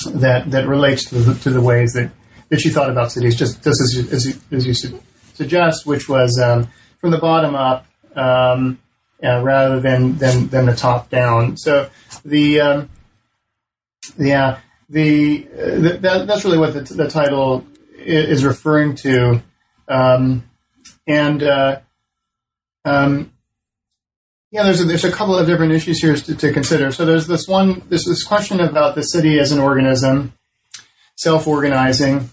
[SPEAKER 2] that that relates to the, to the ways that, that she thought about cities, just just as you, as you, as you suggest, which was um, from the bottom up um, rather than, than than the top down. So the um, yeah the, the that, that's really what the, the title is referring to, um, and uh, um, yeah, there's a, there's a couple of different issues here to, to consider. So there's this one, there's this question about the city as an organism, self-organizing,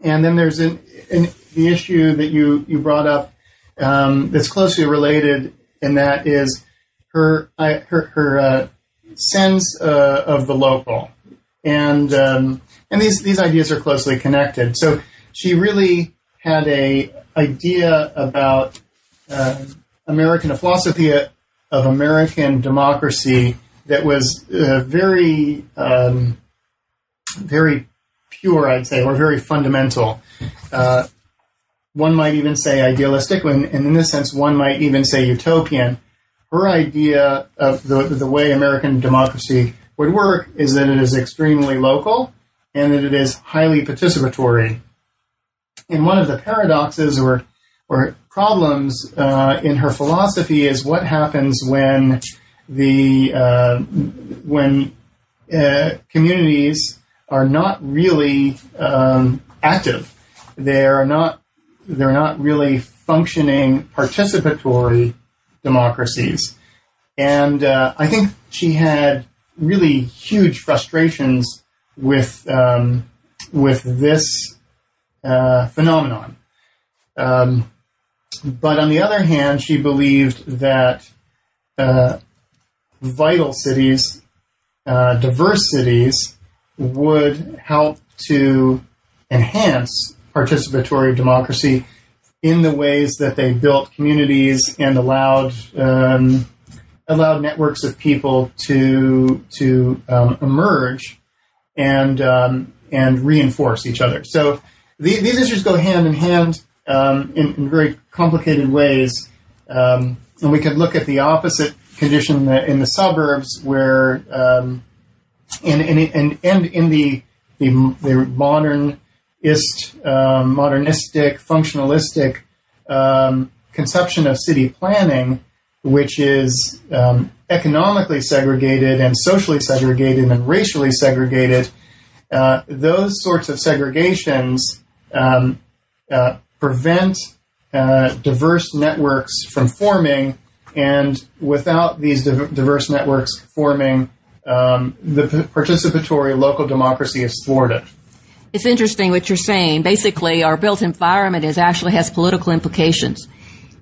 [SPEAKER 2] and then there's an, an the issue that you you brought up um, that's closely related, and that is her I, her her uh, sense uh, of the local, and um, and these these ideas are closely connected. So she really had a idea about. Uh, American, a philosophy of American democracy that was uh, very, um, very pure, I'd say, or very fundamental. Uh, one might even say idealistic, and in this sense, one might even say utopian. Her idea of the, the way American democracy would work is that it is extremely local and that it is highly participatory. And one of the paradoxes or, or problems uh, in her philosophy is what happens when the uh, when uh, communities are not really um, active. They are not they're not really functioning participatory democracies. And uh, I think she had really huge frustrations with um, with this uh, phenomenon. Um, but on the other hand, she believed that uh, vital cities, uh, diverse cities, would help to enhance participatory democracy in the ways that they built communities and allowed um, allowed networks of people to to um, emerge and um, and reinforce each other. So the, these issues go hand in hand um, in, in, very complicated ways. Um, and we could look at the opposite condition in the, in the suburbs where, um, and, and, and, in the, the, the modernist, um, modernistic, functionalistic um, conception of city planning, which is um, economically segregated and socially segregated and racially segregated, uh, those sorts of segregations um, uh, prevent uh, diverse networks from forming, and without these diverse networks forming, um, the participatory local democracy is thwarted.
[SPEAKER 3] It's interesting what you're saying. Basically, our built environment is actually has political implications,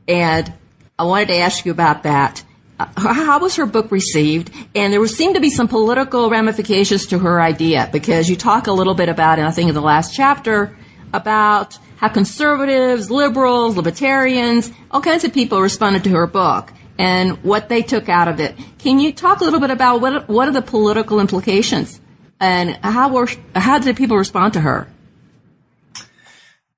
[SPEAKER 3] and I wanted to ask you about that. Uh, how was her book received? And there seemed to be some political ramifications to her idea because you talk a little bit about, and I think in the last chapter, about how conservatives, liberals, libertarians, all kinds of people responded to her book and what they took out of it. Can you talk a little bit about what what are the political implications and how were how did people respond to her?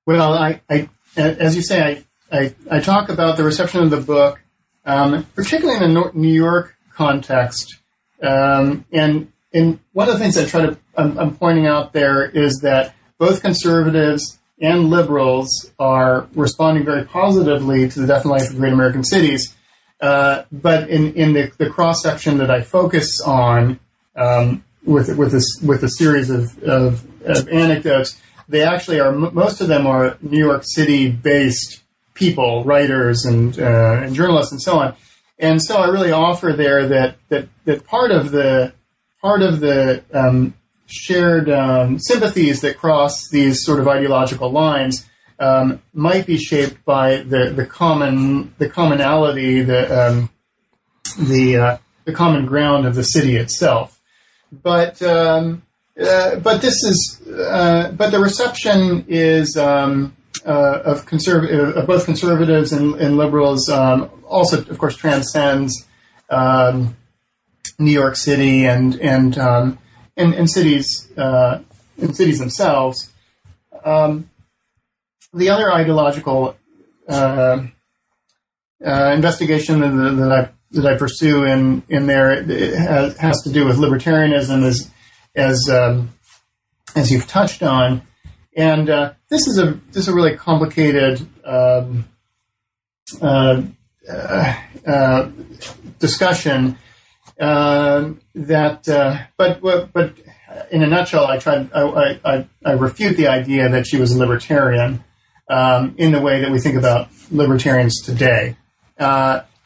[SPEAKER 2] Well, I, I as you say, I, I, I talk about the reception of the book, um, particularly in the New York context, um, and and one of the things I try to I'm, I'm pointing out there is that both conservatives and liberals are responding very positively to the death and life of great American cities. Uh, but in, in the, the cross section that I focus on um, with with this with a series of, of, of anecdotes, they actually are most of them are New York City based people, writers and uh, and journalists and so on. And so I really offer there that that that part of the part of the um, shared um, sympathies that cross these sort of ideological lines um, might be shaped by the, the common the commonality the um, the uh, the common ground of the city itself. But um, uh, but this is uh, but the reception is um, uh, of conservative of both conservatives and, and liberals um, also of course transcends New York City and and in, in cities uh, in cities themselves. Um, the other ideological uh, uh, investigation that, that, I that I pursue in in there it has, has to do with libertarianism, as as um, as you've touched on, and uh, this is a this is a really complicated um, uh, uh, uh discussion. Um, that, uh, but but in a nutshell, I tried I, I, I refute the idea that she was a libertarian um, in the way that we think about libertarians today.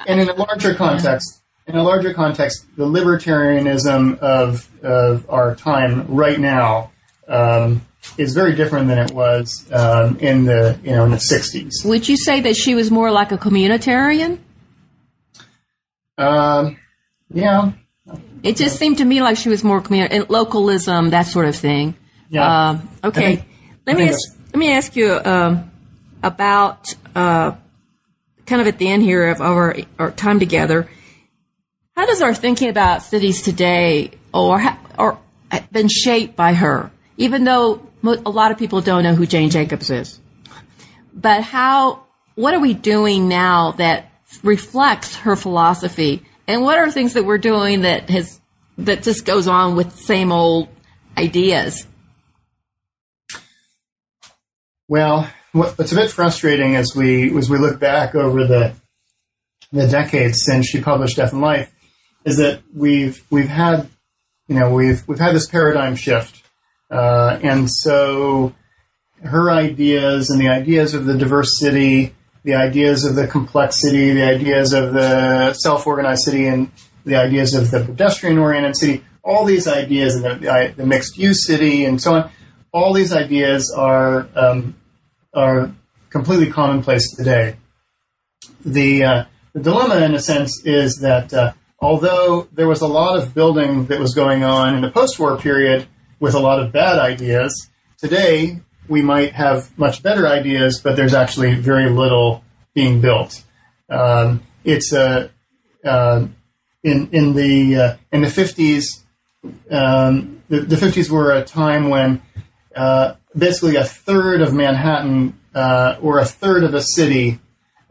[SPEAKER 2] And in a larger context, in a larger context, the libertarianism of, of our time right now um, is very different than it was um, in the you know in the '60s.
[SPEAKER 3] Would you say that she was more like a communitarian?
[SPEAKER 2] Um, yeah.
[SPEAKER 3] It just seemed to me like she was more community localism, that sort of thing.
[SPEAKER 2] Yeah.
[SPEAKER 3] Um, okay.
[SPEAKER 2] Think,
[SPEAKER 3] let me ask, let me ask you um, about uh, kind of at the end here of our, our time together. How does our thinking about cities today, or or been shaped by her? Even though a lot of people don't know who Jane Jacobs is, but how? What are we doing now that reflects her philosophy? And what are things that we're doing that has that just goes on with same old ideas?
[SPEAKER 2] Well, what's a bit frustrating as we as we look back over the the decades since she published Death and Life is that we've we've had you know we've we've had this paradigm shift, uh, and so her ideas and the ideas of the diverse city, the ideas of the complexity, the ideas of the self-organized city, and the ideas of the pedestrian-oriented city, all these ideas and the, the mixed-use city and so on, all these ideas are um, are completely commonplace today. The, uh, the dilemma, in a sense, is that uh, although there was a lot of building that was going on in the post-war period with a lot of bad ideas, today we might have much better ideas, but there's actually very little being built. Um, it's a uh, uh, in in the uh, in the fifties. Um, the, 50s were a time when uh, basically a third of Manhattan uh, or a third of a city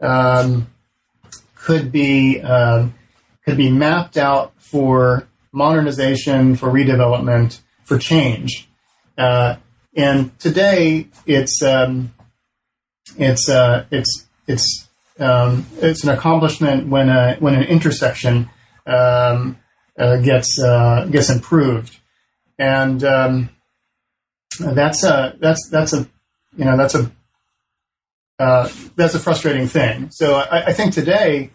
[SPEAKER 2] um, could be um, could be mapped out for modernization, for redevelopment, for change. Uh, and today, it's um, it's uh, it's it's um, it's an accomplishment when a when an intersection um, uh, gets uh, gets improved, and um, that's a that's that's a you know that's a uh, that's a frustrating thing. So I, I think today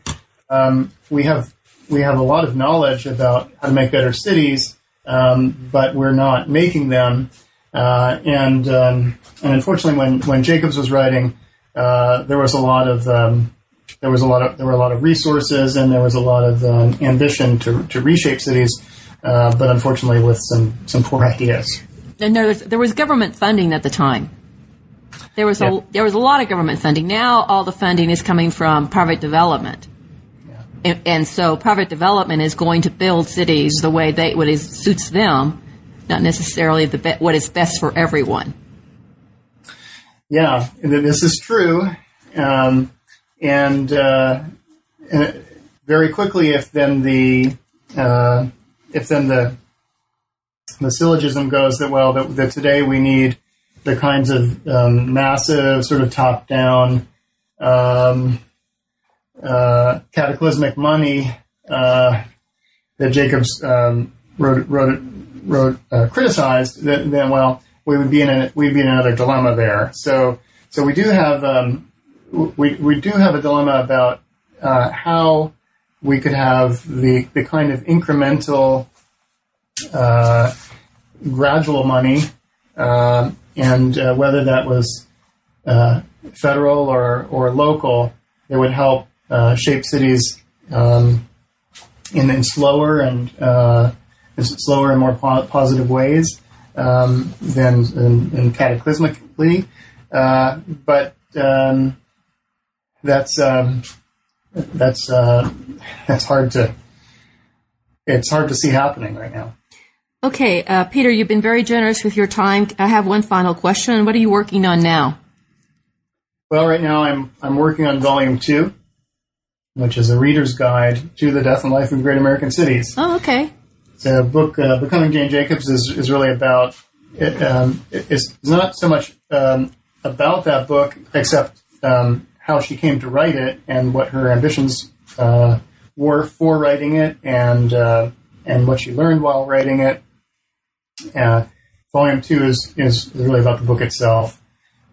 [SPEAKER 2] um, we have we have a lot of knowledge about how to make better cities, um, but we're not making them. Uh, and um, and unfortunately, when when Jacobs was writing, uh, there was a lot of um, there was a lot of there were a lot of resources and there was a lot of um, ambition to to reshape cities, uh, but unfortunately with some some poor ideas
[SPEAKER 3] and there was, there was government funding at the time. There was a there was a lot of government funding. Now all the funding is coming from private development, yeah. and, and, so private development is going to build cities the way they what is, suits them, not necessarily the be, what is best for everyone.
[SPEAKER 2] Yeah, this is true, um, and, uh, and, very quickly, if then the uh, if then the the syllogism goes that well that, that today we need the kinds of um, massive sort of top down um, uh, cataclysmic money uh, that Jacobs um, wrote wrote wrote uh, criticized then well we would be in a we'd be in another dilemma there. So so we do have um, we we do have a dilemma about uh, how we could have the the kind of incremental uh, gradual money, uh, and uh, whether that was uh, federal or, or local, it would help shape cities um, in, in, slower and slower and more po- positive ways um, than, than, than, cataclysmically. but um, that's um, that's that's hard to it's hard to see happening right now.
[SPEAKER 3] Okay, uh, Peter, you've been very generous with your time. I have one final question. What are you working on now?
[SPEAKER 2] Well, right now I'm I'm working on volume two, which is a reader's guide to the death and life of great American cities.
[SPEAKER 1] Oh, okay.
[SPEAKER 2] The book, uh, Becoming Jane Jacobs, is, is really about, it, um, it's not so much um, about that book, except um, how she came to write it and what her ambitions uh, were for writing it and, uh, and what she learned while writing it. Uh, volume two is, is really about the book itself.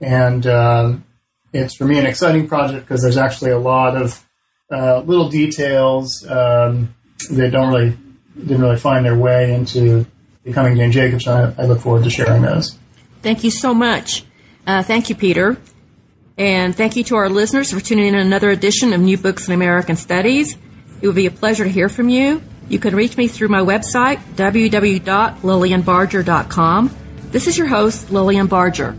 [SPEAKER 2] And um, it's for me an exciting project because there's actually a lot of uh, little details um, that don't really didn't really find their way into becoming Jane Jacobs. I, I look forward to sharing those.
[SPEAKER 1] Thank you so much. Uh, thank you, Peter. And thank you to our listeners for tuning in another edition of New Books in American Studies. It will be a pleasure to hear from you. You can reach me through my website, www.lilianbarger.com. This is your host, Lilian Barger.